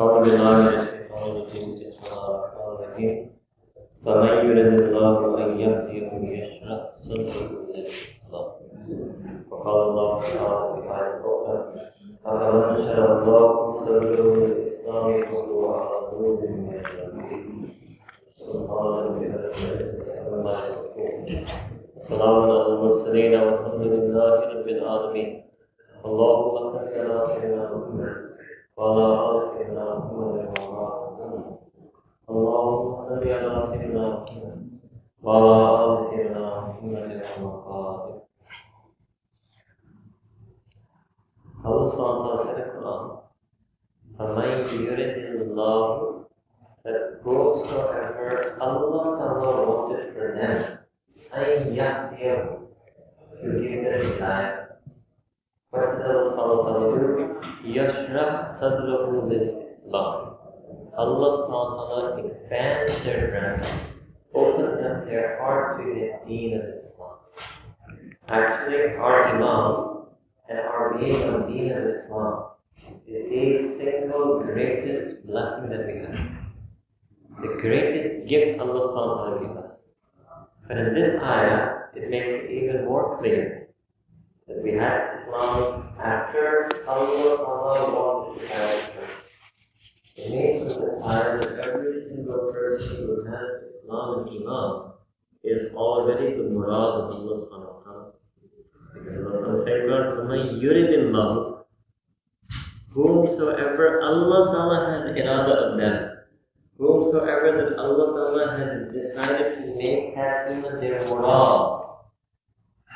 أعوذ بالله من الشيطان الرجيم بسم الله الرحمن الرحيم. فمن يرد الله أن يهديه يشرح صدره للإسلام وقال الله تعالى في آية أخرى أفمن شرح الله صدره للإسلام فهو على نور من ربه سبحان ربك رب العزة عما يصفون وسلام على المرسلين والحمد لله رب العالمين. اللهم صل على سيدنا محمد وعلى Allah subhanahu wa ta'ala said in Quran, فَمَنْ يُرِدِ اللَّهُ That whosoever Allah Ta'ala wanted for them, أَنْ يَهْدِيَهُ To give them hidayah. What did Allah subhanahu wa ta'ala do? يَشْرَحْ صَدْرَهُ لِلْإِسْلَامِ Allah subhanahu wa ta'ala expands their breast, opens up their heart to the deen of Islam. Actually, our Imam and our being on deen of Islam is the single greatest blessing that we have. The greatest gift Allah subhanahu wa ta'ala gave us. But in this ayah, it makes it even more clear that we had Islam after Allah Allah wanted to have it first. It means from this ayah that every single person who has Islam and Iman is already the murad of Allah subhanahu wa ta'ala. Because Allah said, فَمَنْ يُرِدِ اللَّهُ Whomsoever Allah Ta'ala has irada of them, whomsoever that Allah Ta'ala has decided to make that human their murad,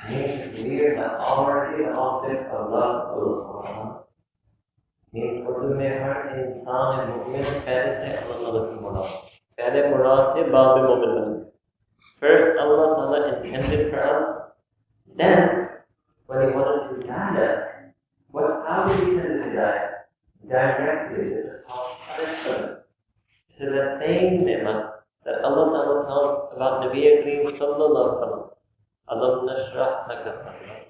means clear that already the object of love of Allah means Urdu में हर इंसान मुमिन पहले से अल्लाह ताला की मुराद पहले मुराद थे बाद में मुमिन बने First Allah Ta'ala intended for us then when he wanted to guide us what how did he send us to guide directly this is called punishment so that same ni'mah that Allah Ta'ala tells about Nabi Kareem Sallallahu Alaihi Wasallam Alam nashrah laka sadrak.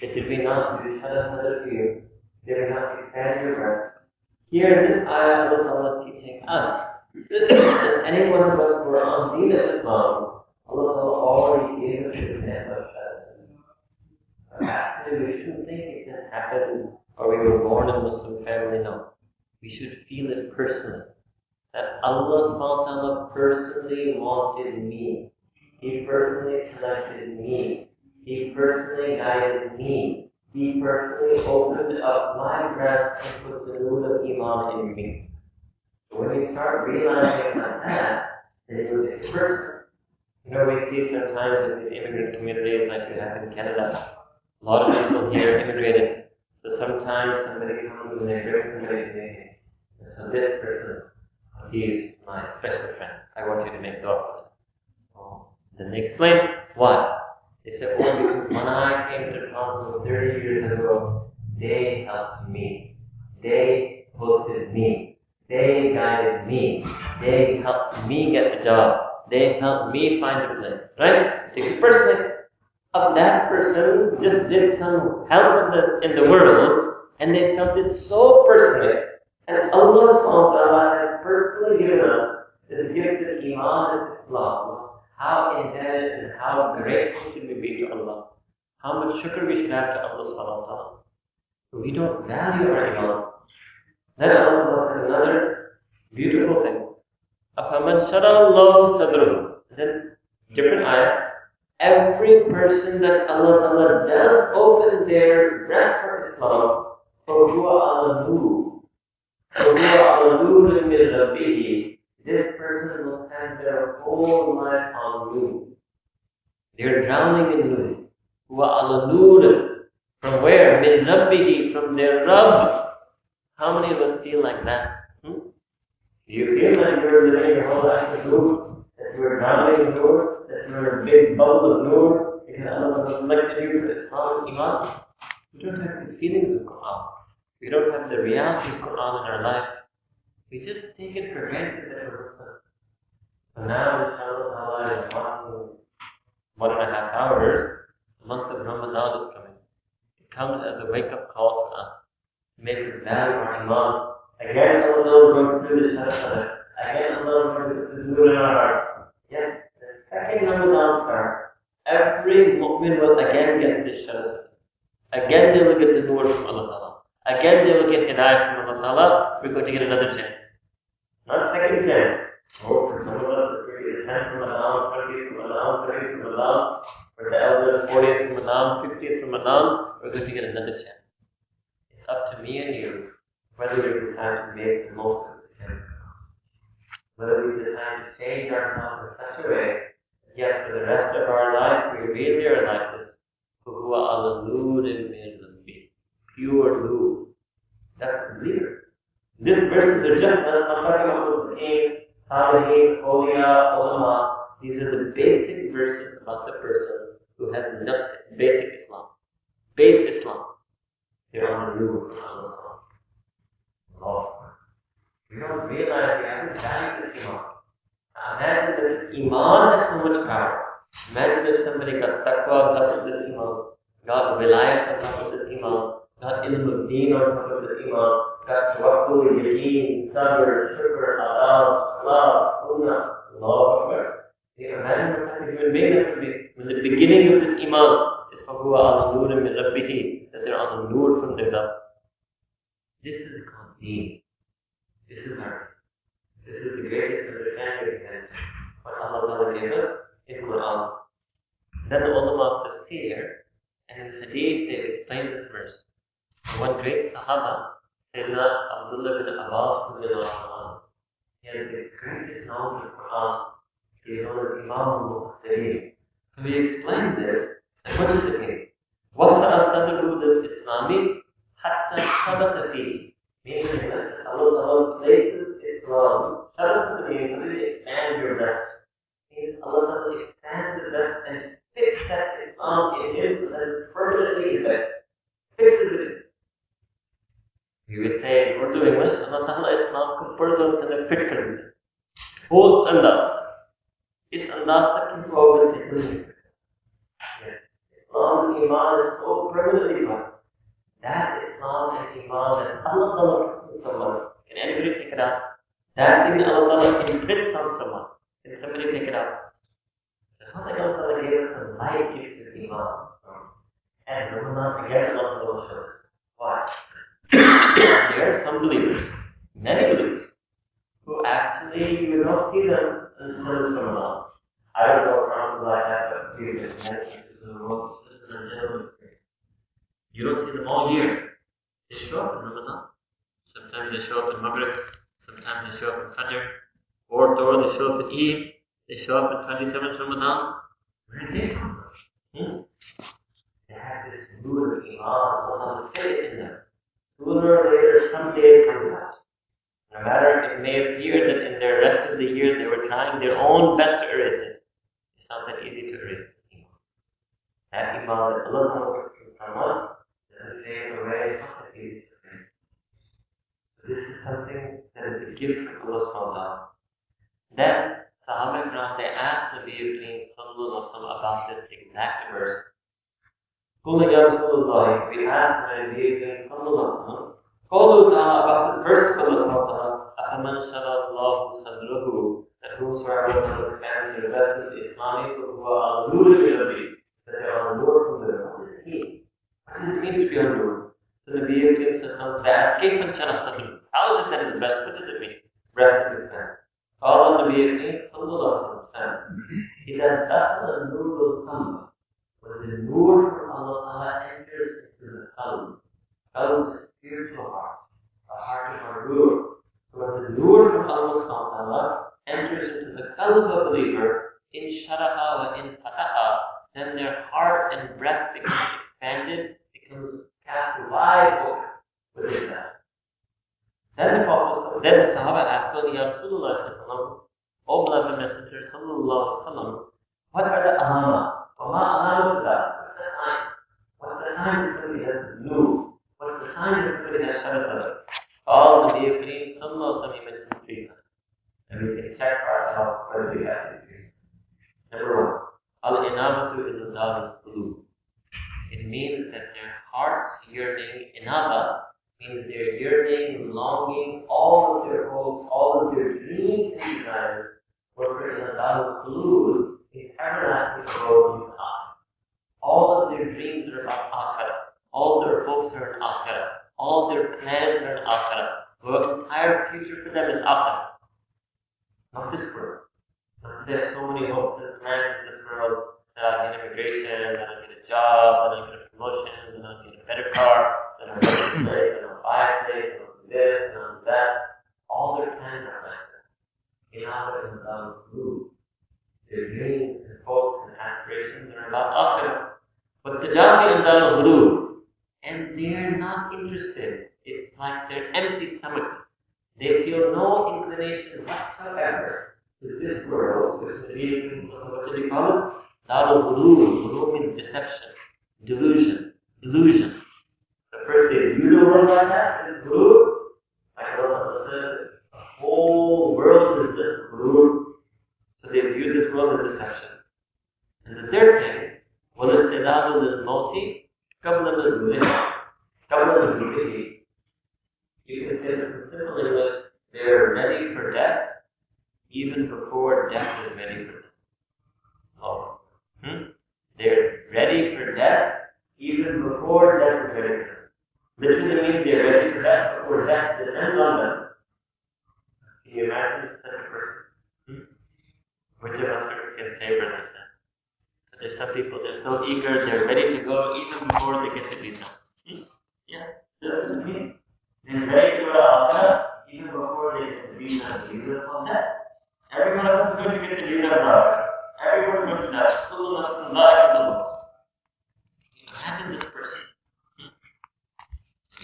It did we not do shada sadr for you? Did we not expand your breast? Here this ayah, Allah is teaching us that any one of us who are on deen of Islam, Allah already gave us this name of shada uh, we shouldn't think it just happened or we were born in a Muslim family. No. We should feel it personally. That Allah subhanahu personally wanted me he personally selected me. He personally guided me. He personally opened up my breast and put the nur of in me. So when you start realizing like that, then you person. You know, we see sometimes in these immigrant communities like we have in Canada, a lot of people here immigrated. So sometimes somebody comes and they bring somebody to me. So this person, he's my special friend. I want you to make dua. So then they explain why. They said, oh, because when I came to Toronto 30 years ago, they helped me. They hosted me. They guided me. They helped me get the job. They helped me find a place. Right? Take it personally. Of that person just did some help in the, in the world, and they felt it so personally. And Allah subhanahu wa ta'ala has personally given us this gift of Iman and Islam how indebted and how grateful should we be to Allah? How much shukr we should have to Allah subhanahu wa ta'ala. We don't value our iman. Then Allah said another beautiful thing. أَفَمَنْ شَرَى اللَّهُ صَدْرُهُ Then different ayah. Every person that Allah Ta'ala does open their breast for Islam, فَهُوَ عَلَى نُورٍ فَهُوَ عَلَى نُورٍ مِّن رَبِّهِ this person will spend their whole life on nur. They're drowning in nur. Huwa ala nur. From where? Min rabbihi, from their Rabb. How many of us feel like that? Hmm? Do you feel like you're living your whole life in nur? That you're drowning in nur? That you're in a big bubble of nur? Because Allah has selected you for Islam and Iman? We don't have these feelings of Quran. We don't have the reality of Quran in our life. We just take it for granted that we're Muslim. So now, inshallah, in one, one and a half hours, the month of Ramadan is coming. It comes as a wake up call to us to make us value our Iman Again, Allah is going to do the Shahada. Again, Allah is going to the nur in our heart. Yes, the second Ramadan starts, every mu'min will again get this Shahada. Again, they will get the nur from Allah Again, they will get hidayah from Allah We're going to get another chance. Not second chance. Hope for someone else to give you tenth 20 twentieth Ramadan, thirtieth Ramadan, or the elder fortieth Ramadan, fiftieth Ramadan, we're going to get another chance. It's up to me and you whether we decide to make the most of the chance. Whether we decide to change ourselves in such a way that yes, for the rest of our life we really are like this. Fuhua al-Lud pure Lud. That's the believer. This verses are just Salihin, Awliya, Ulama. These are the basic verses about the person who has nafs, basic Islam. Base Islam. They're on the. Allah. We don't realize we haven't valued this Iman. Imagine that this Iman has so much power. Imagine if somebody got taqwa on top of this Iman, got wilayat on top of this Iman, got ilm of deen on top of this Iman, got tawakkul, yaqeen, sabr, shukr, adab, salah, sunnah, Allahu Akbar. You can imagine what kind of human being that would be. When the beginning of this Iman is فَهُوَ عَلَى نُورٍ مِّن رَبِّهِ that they're on the nur from their Rabb. This is called deen. This is our this is the greatest understanding that what Allah Ta'ala gave us in Quran. Then the ulama of tafsir and in hadith they've explained this verse. One great Sahaba, Sayyidina Abdullah bin Abbas he has the greatest knowledge of Quran. He is known as Imam al-Muqtadir. So we explained this, and what does it mean? وَسَعَ صَدْرُهُ لِلْإِسْلَامِ حَتَّى ثَبَتَ فِيهِ And Ramadan, again, Allah Ta'ala shows us. Why? there are some believers, many believers, who actually you don't see them until it's Ramadan. I don't know around like that, but we have messages in the world, this is a. You don't see them all year. They show up in Ramadan. Sometimes they show up in Maghrib, sometimes they show up in Fajr, or or they show up in Eid, they show up in 27th Ramadan. Where did they come from? Hmm? They have this nur of Iman, Allah fit it in them. Sooner or later, someday it comes out. No matter it may appear that in the rest of the year they were trying their own best to erase it, it's not that easy to erase this Iman. That Iman that Allah puts in someone doesn't fade away, it's not that easy to erase. So this is something that is a gift from Allah subhanahu wa ta'ala. Then Sahaba Ikram, they asked Nabi Kareem sallallahu alaihi wasallam about this exact verse. قُلْ يَا رَسُولَ اللَّهِ We asked Nabi Kareem sallallahu alaihi wasallam قَوْلُهُ ta'ala about this verse of Allah subhanahu wa ta'ala أَفَمَنْ شَرَى qalb the spiritual heart, the heart of our. So when the nur from Allah subhanahu wa enters into the qalb of a believer, blue. Means their yearning, longing, all of their hopes, all of their dreams and desires were for Iladal Khulud, his everlasting abode in. All of their dreams are about Akhirah. All their hopes are in Akhirah. All their plans are in Akhirah. The entire future for them is Akhirah. Not this world. There's so many hopes and plans in this world that I'll get immigration, that I'll get a job, that I'll get a promotion, that I'll get a better car, that get a place, that I'll buy a place, that I'll do this, and do that. All their plans are planned. In our and about group, their dreams and hopes and aspirations oh, are about akhirah. But tajafi and al and they're not interested. It's like they're empty stomach. They feel no inclination whatsoever to this world, which materialism, what do they call it? Darul Ghurur. Ghurur means deception, delusion, illusion The first they view the world like that is Ghurur. Like Allah said, the whole world is just Ghurur. So they view this world as deception. And the third thing, والاستعداد للموت قبل نزوله قبل نزوله you can say this in simple English, they're ready for death even before death is ready for them. Oh. Hmm? They're ready for death even before death is ready for them. Literally means they're ready for death before death descends on them. Can you imagine such a person? Hmm? Which of us can say for themselves? There's some people, they're so eager, they're ready to go even before they get the visa. Hmm? Yeah, that's what it means. They're ready to go to Akhirah even before they get the visa and the visa from death. Everyone else is going to get the visa from Akhirah. Everyone is going to die. Kullu nafsin dha'iqatul maut. Imagine this person.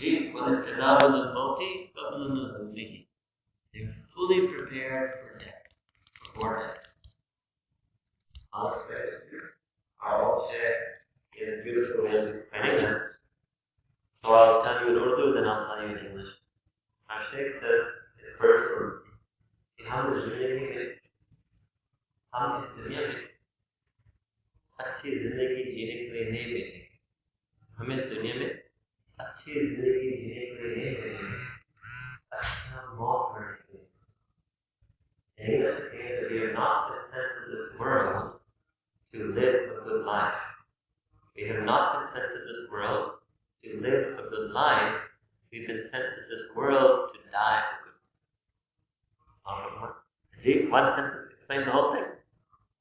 Jeep, والاستعداد للموت قبل نزوله. They're fully prepared for death, before death. I'll explain this to you. Our old Sheikh is a beautiful way of explaining this. So I'll tell you in Urdu, then I'll tell you in English. Our Sheikh says in first Urdu, कि हम इस जिंदगी में हम इस दुनिया में अच्छी जिंदगी जीने के लिए नहीं भेजे हम इस दुनिया में अच्छी जिंदगी जीने के लिए नहीं भेजे अच्छा मौत मरने के लिए English means that we have not been sent to this world to live a good life. We have not been sent to this world to live a good life. We've been sent to this world to die a good life. See, one sentence explains the whole thing.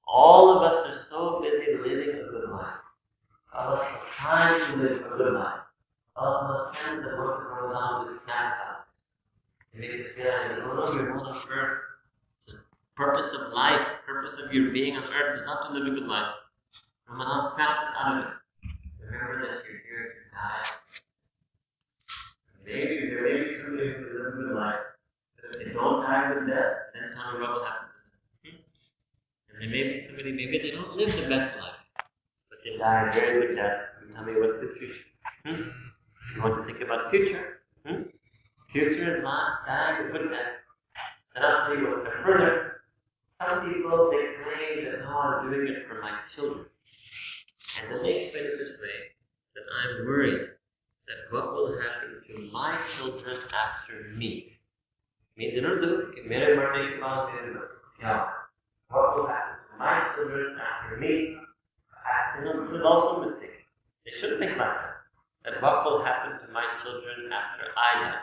All of us are so busy living a good life. Allah is trying to live a good life. Sends the month of Ramadan to snap us out. And make us realize that no, no, you're on earth. The purpose of life, purpose of your being on earth is not to live a good life. Ramadan snaps us out of it. Remember that you're here to die. Maybe there may be somebody who lives a good life. But if they don't die with death, then tell me what will happen to them. Hmm? And there may be somebody, maybe they don't live the best life, but they die a very good death. You tell me what's the future. Hmm? You want to think about the future. Hmm? Future is not time to put that. And I'll tell you what's the further. Some people they claim that no, I'm doing it for my children. And then they explain it this way that I'm worried that what will happen to my children after me. Means in Urdu. What will happen to my children after me? This is also a mistake. They shouldn't think like that That what will happen to my children after I die?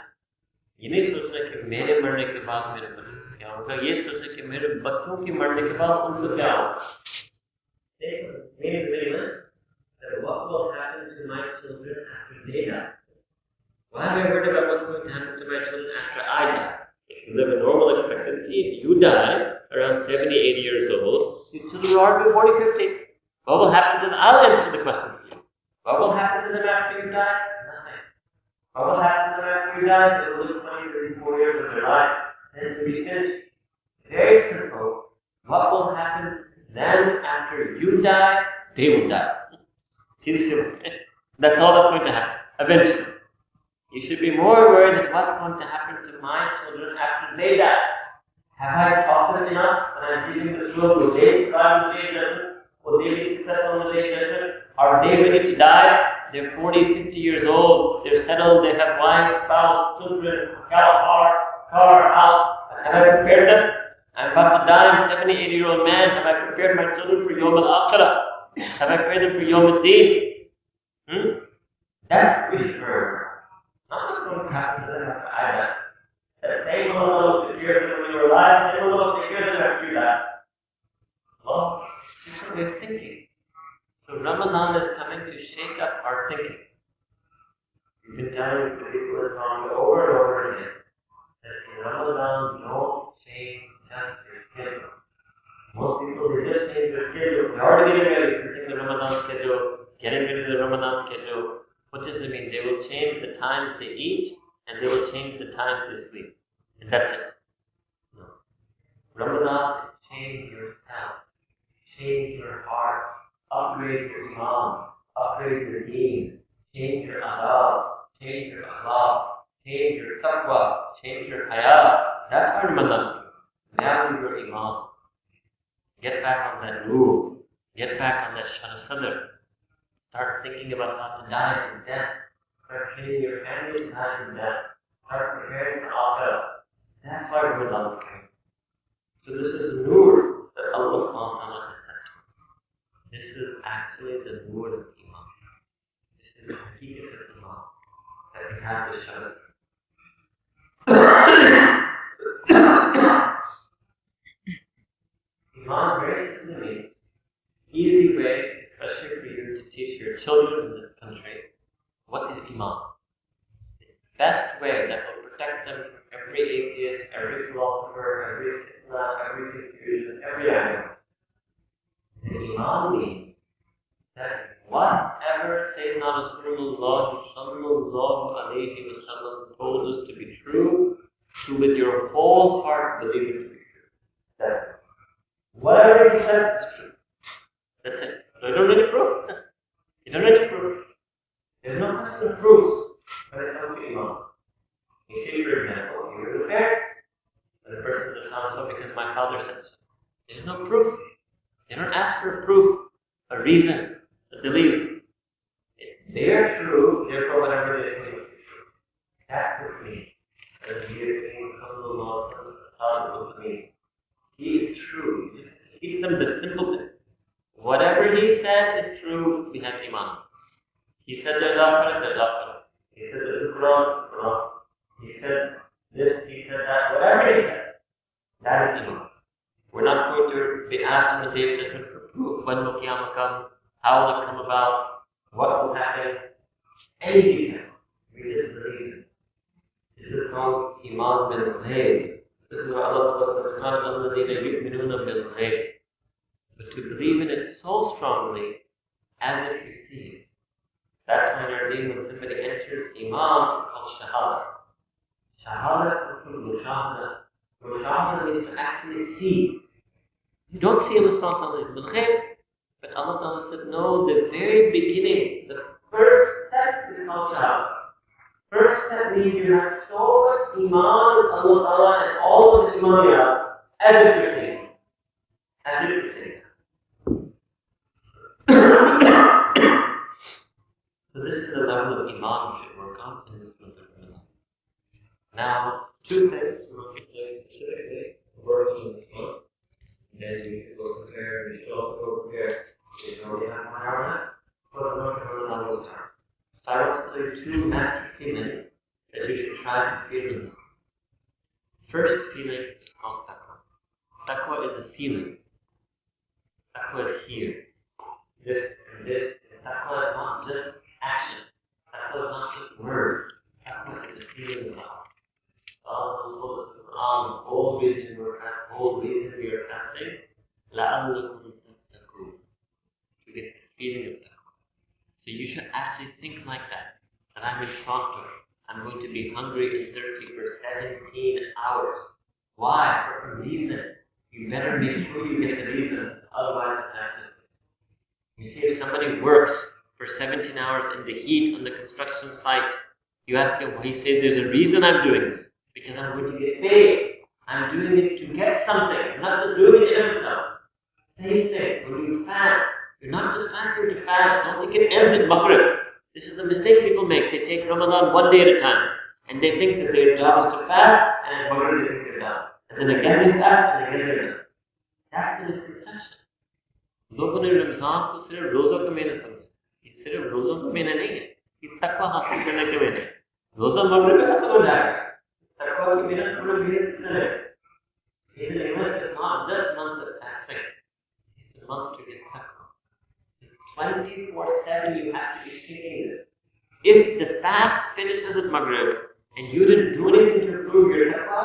ये नहीं सोचना कि मेरे मरने के बाद मेरे बच्चों को क्या होगा ये सोचना कि मेरे बच्चों के मरने के बाद उनको क्या होगा means meaningless that what will happen to my children after they die? Why am I worried about what's going to happen to my children after I die? If you live a normal expectancy, if you die around 70, 80 years old, your children are already 40, 50. What will happen to them? I'll answer the question for you. what will happen to them after you die? Nothing. What will happen to them after you die? They will live 20, 30, 40 years of their life. Then it will be. Very simple. What will happen to them after you die? They will die. See the simple. That's all that's going to happen. Eventually. You should be more worried that what's going to happen to my children after they die. Have I taught them enough when I'm leaving this? Will they survive the day of judgment? Will they be successful in the day of judgment? Are they ready to die? They're 40, 50 years old. They're settled. They have wives, spouse, children, car, car, house. Have I prepared them? I'm about to die. I'm 70, 80 year old man. Have I prepared my children for Yom al Akhirah? Have I prepared them for Yom al Deen? Hmm? That's what we remember. Not what's going to happen to them after I die. That same care of them when you're alive, same care of them after you die. Well, different way of thinking. So Ramadan is coming to shake up our thinking. We've been telling the people in Ramadan over and over again that in Ramadan, don't change just your schedule. Most people, they just change their schedule. They're already getting ready, printing the Ramadan schedule, getting rid of the Ramadan schedule. What does it mean? They will change the times they eat, and they will change the times they sleep. And that's it. No. Ramadan is change yourself. Change your heart upgrade your iman, upgrade your deen, change your adab, change your akhlaq, change your taqwa, change your haya. That's why Ramadan is Value your iman. Get back on that rule. Get back on that shana sadr. Start thinking about how to die in death. Start training your family to die in death. Start preparing for akhirah. That's why Ramadan is coming. So this is nur that Allah subhanahu wa ta'ala has sent to us. This is actually the nur of Iman. This is the hakikat of Iman that we have to show. Iman very simply means easy way, especially for you to teach your children in this country, what is Iman? The best way that will protect them from every atheist, every philosopher, every fitna, every confusion, every animal. And Iman that whatever Sayyidina Rasulullah sallallahu alayhi wa sallam told us to be true, to with your whole heart believe it to be true. That's it. Whatever he said is true. That's it. You don't need proof. You don't need proof. There's no question of proofs when it comes to Iman. You for example, you are the parents. And the person that sounds so because my father said so. There's no proof. Ask for proof, a reason, a belief. They are true, therefore whatever they true. That's what means. He is true. Teach them the simple thing. Whatever he said is true, we have Iman. He said there's akhirah, there's akhirah. He said this is Quran, Quran. He said this, he said that, whatever he said, that is Iman. We're not going to be asked on the day of judgment for proof when will Qiyamah come, how will it come about, what will happen, any detail. We just believe it. This is called Iman bil Ghaib. This is what Allah says, "Qad alladhina yu'minuna bil Ghaib." But to believe in it so strongly as if you see it. That's why in our deen, when somebody enters Iman, it's called Shahada. Shahada comes from Mushahada. Mushahada means to actually see. You don't see a response on ta'ala is but Allah Ta'ala said, no, the very beginning, the first step is Shahada. First step means you have so much Iman with Allah Ta'ala and all of the Iman you the heat on the construction site, you ask him, well, he says, there's a reason I'm doing this. Because I'm going to get paid. I'm doing it to get something. I'm not just doing it in itself. Same thing. When you fast, you're not just fasting to fast. Don't think it ends at Maghrib. This is the mistake people make. They take Ramadan one day at a time. And they think that their job is to fast, and at Maghrib they think they're done. And then again they fast, and again they're done. That's the misconception. लोगों ने रमजान को सिर्फ रोजों का महीना समझा ये सिर्फ रोजों का महीना नहीं है ये तकवा हासिल करने का महीना है रोजा मगरब में खत्म हो जाएगा तकवा की मेहनत पूरा महीना कितना है Isn't it not just month of fasting, it's the month to get taqwa. 24-7 you have to be thinking this. If the fast finishes at Maghrib and you didn't do anything to improve your taqwa,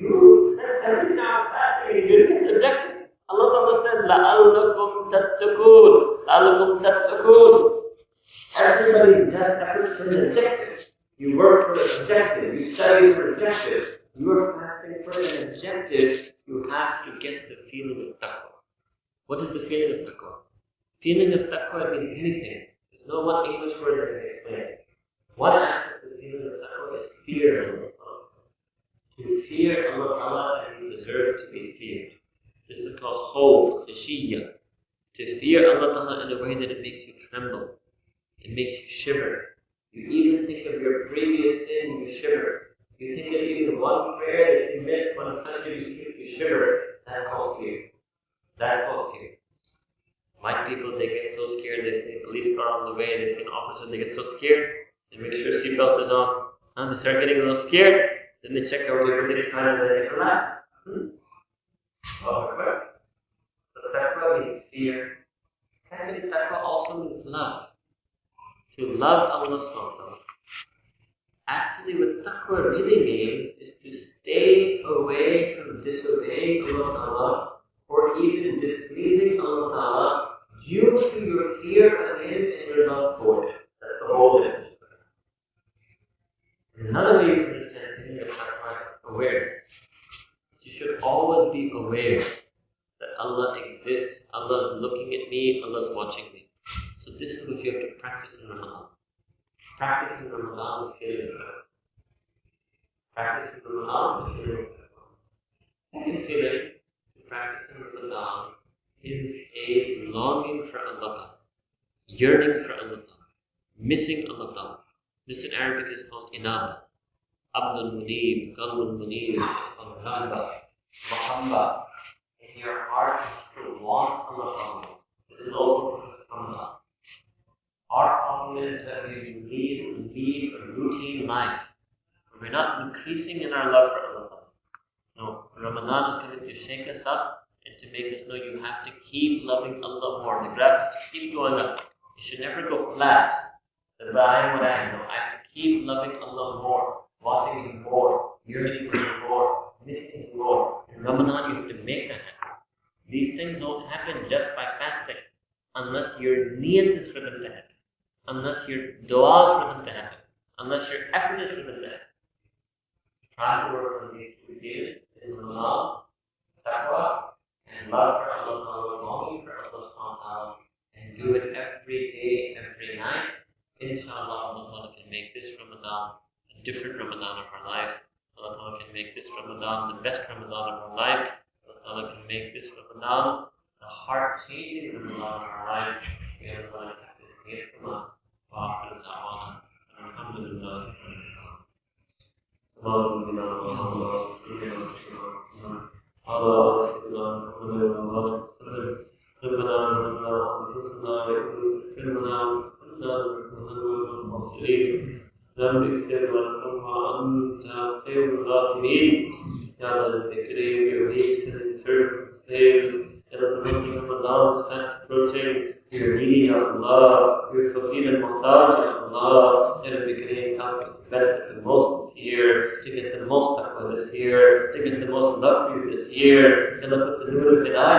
you, that's 17 hours fasting and you didn't get the objective. Allah Ta'ala said, لَعَلَّكُمْ تَتَّقُونَ لَعَلَّكُمْ تَتَّقُونَ Everybody does efforts for an objective. You work for an objective. You study for an objective. You are fasting for an objective. You have to get the feeling of taqwa. What is the feeling of taqwa? Feeling of taqwa means many things. There's no one English word that can explain it. One aspect of the feeling of taqwa is fear of Allah. To fear Allah as He deserves to be feared. This is called khawf, khashiyya. To fear Allah in a way that it makes you tremble. It makes you shiver. You even think of your previous sin, you shiver. You think of even one prayer that you missed one time, you, you shiver. That's called fear. That's called fear. White people, they get so scared, they see a police car on the way, they see an officer, they get so scared, they make sure seatbelt is on, and they start getting a little scared, then they check out everything's fine and they relax. Hmm? Correct. So taqwa means fear. Second, taqwa also means love. To love Allah subhanahu. Actually, what taqwa really means is to stay away from disobeying Allah Ta'ala or even displeasing Allah Ta'ala due to your fear of Him and your love for Him. That's the whole definition. Another way can understand thinking of taqwa is awareness. You should always be aware that Allah exists, Allah is looking at me, Allah is watching me. So this is what you have to practice in Ramadan. Practice in Ramadan the feeling. Practice in Ramadan the feeling. Second feeling to practice in Ramadan is a longing for Allah, yearning for Allah, missing Allah. This in Arabic is called inaba. Abdul Munib, Qalbul Munib is called Ramba, Muhammad. In your heart, you to want Allah. This is also from Allah. Our problem is that we lead, lead a routine life. We're not increasing in our love for Allah. No, Ramadan is coming to shake us up and to make us know you have to keep loving Allah more. The graph has to keep going up. It should never go flat. That I am what I. No, I have to keep loving Allah more, wanting Him more, yearning for Him more, missing Him more. In Ramadan, you have to make that happen. These things don't happen just by fasting, unless your niyat is for them to happen, unless your dua is for them to happen, unless your effort is for them to happen. Try to work the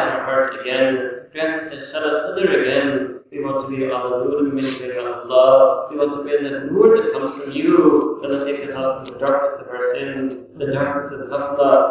our heart again grant us a shara sadr again we want to be ala nur min Allah. We want to be in the nur that comes from you. Allah take us out from the darkness of our sins, the darkness of the ghafla,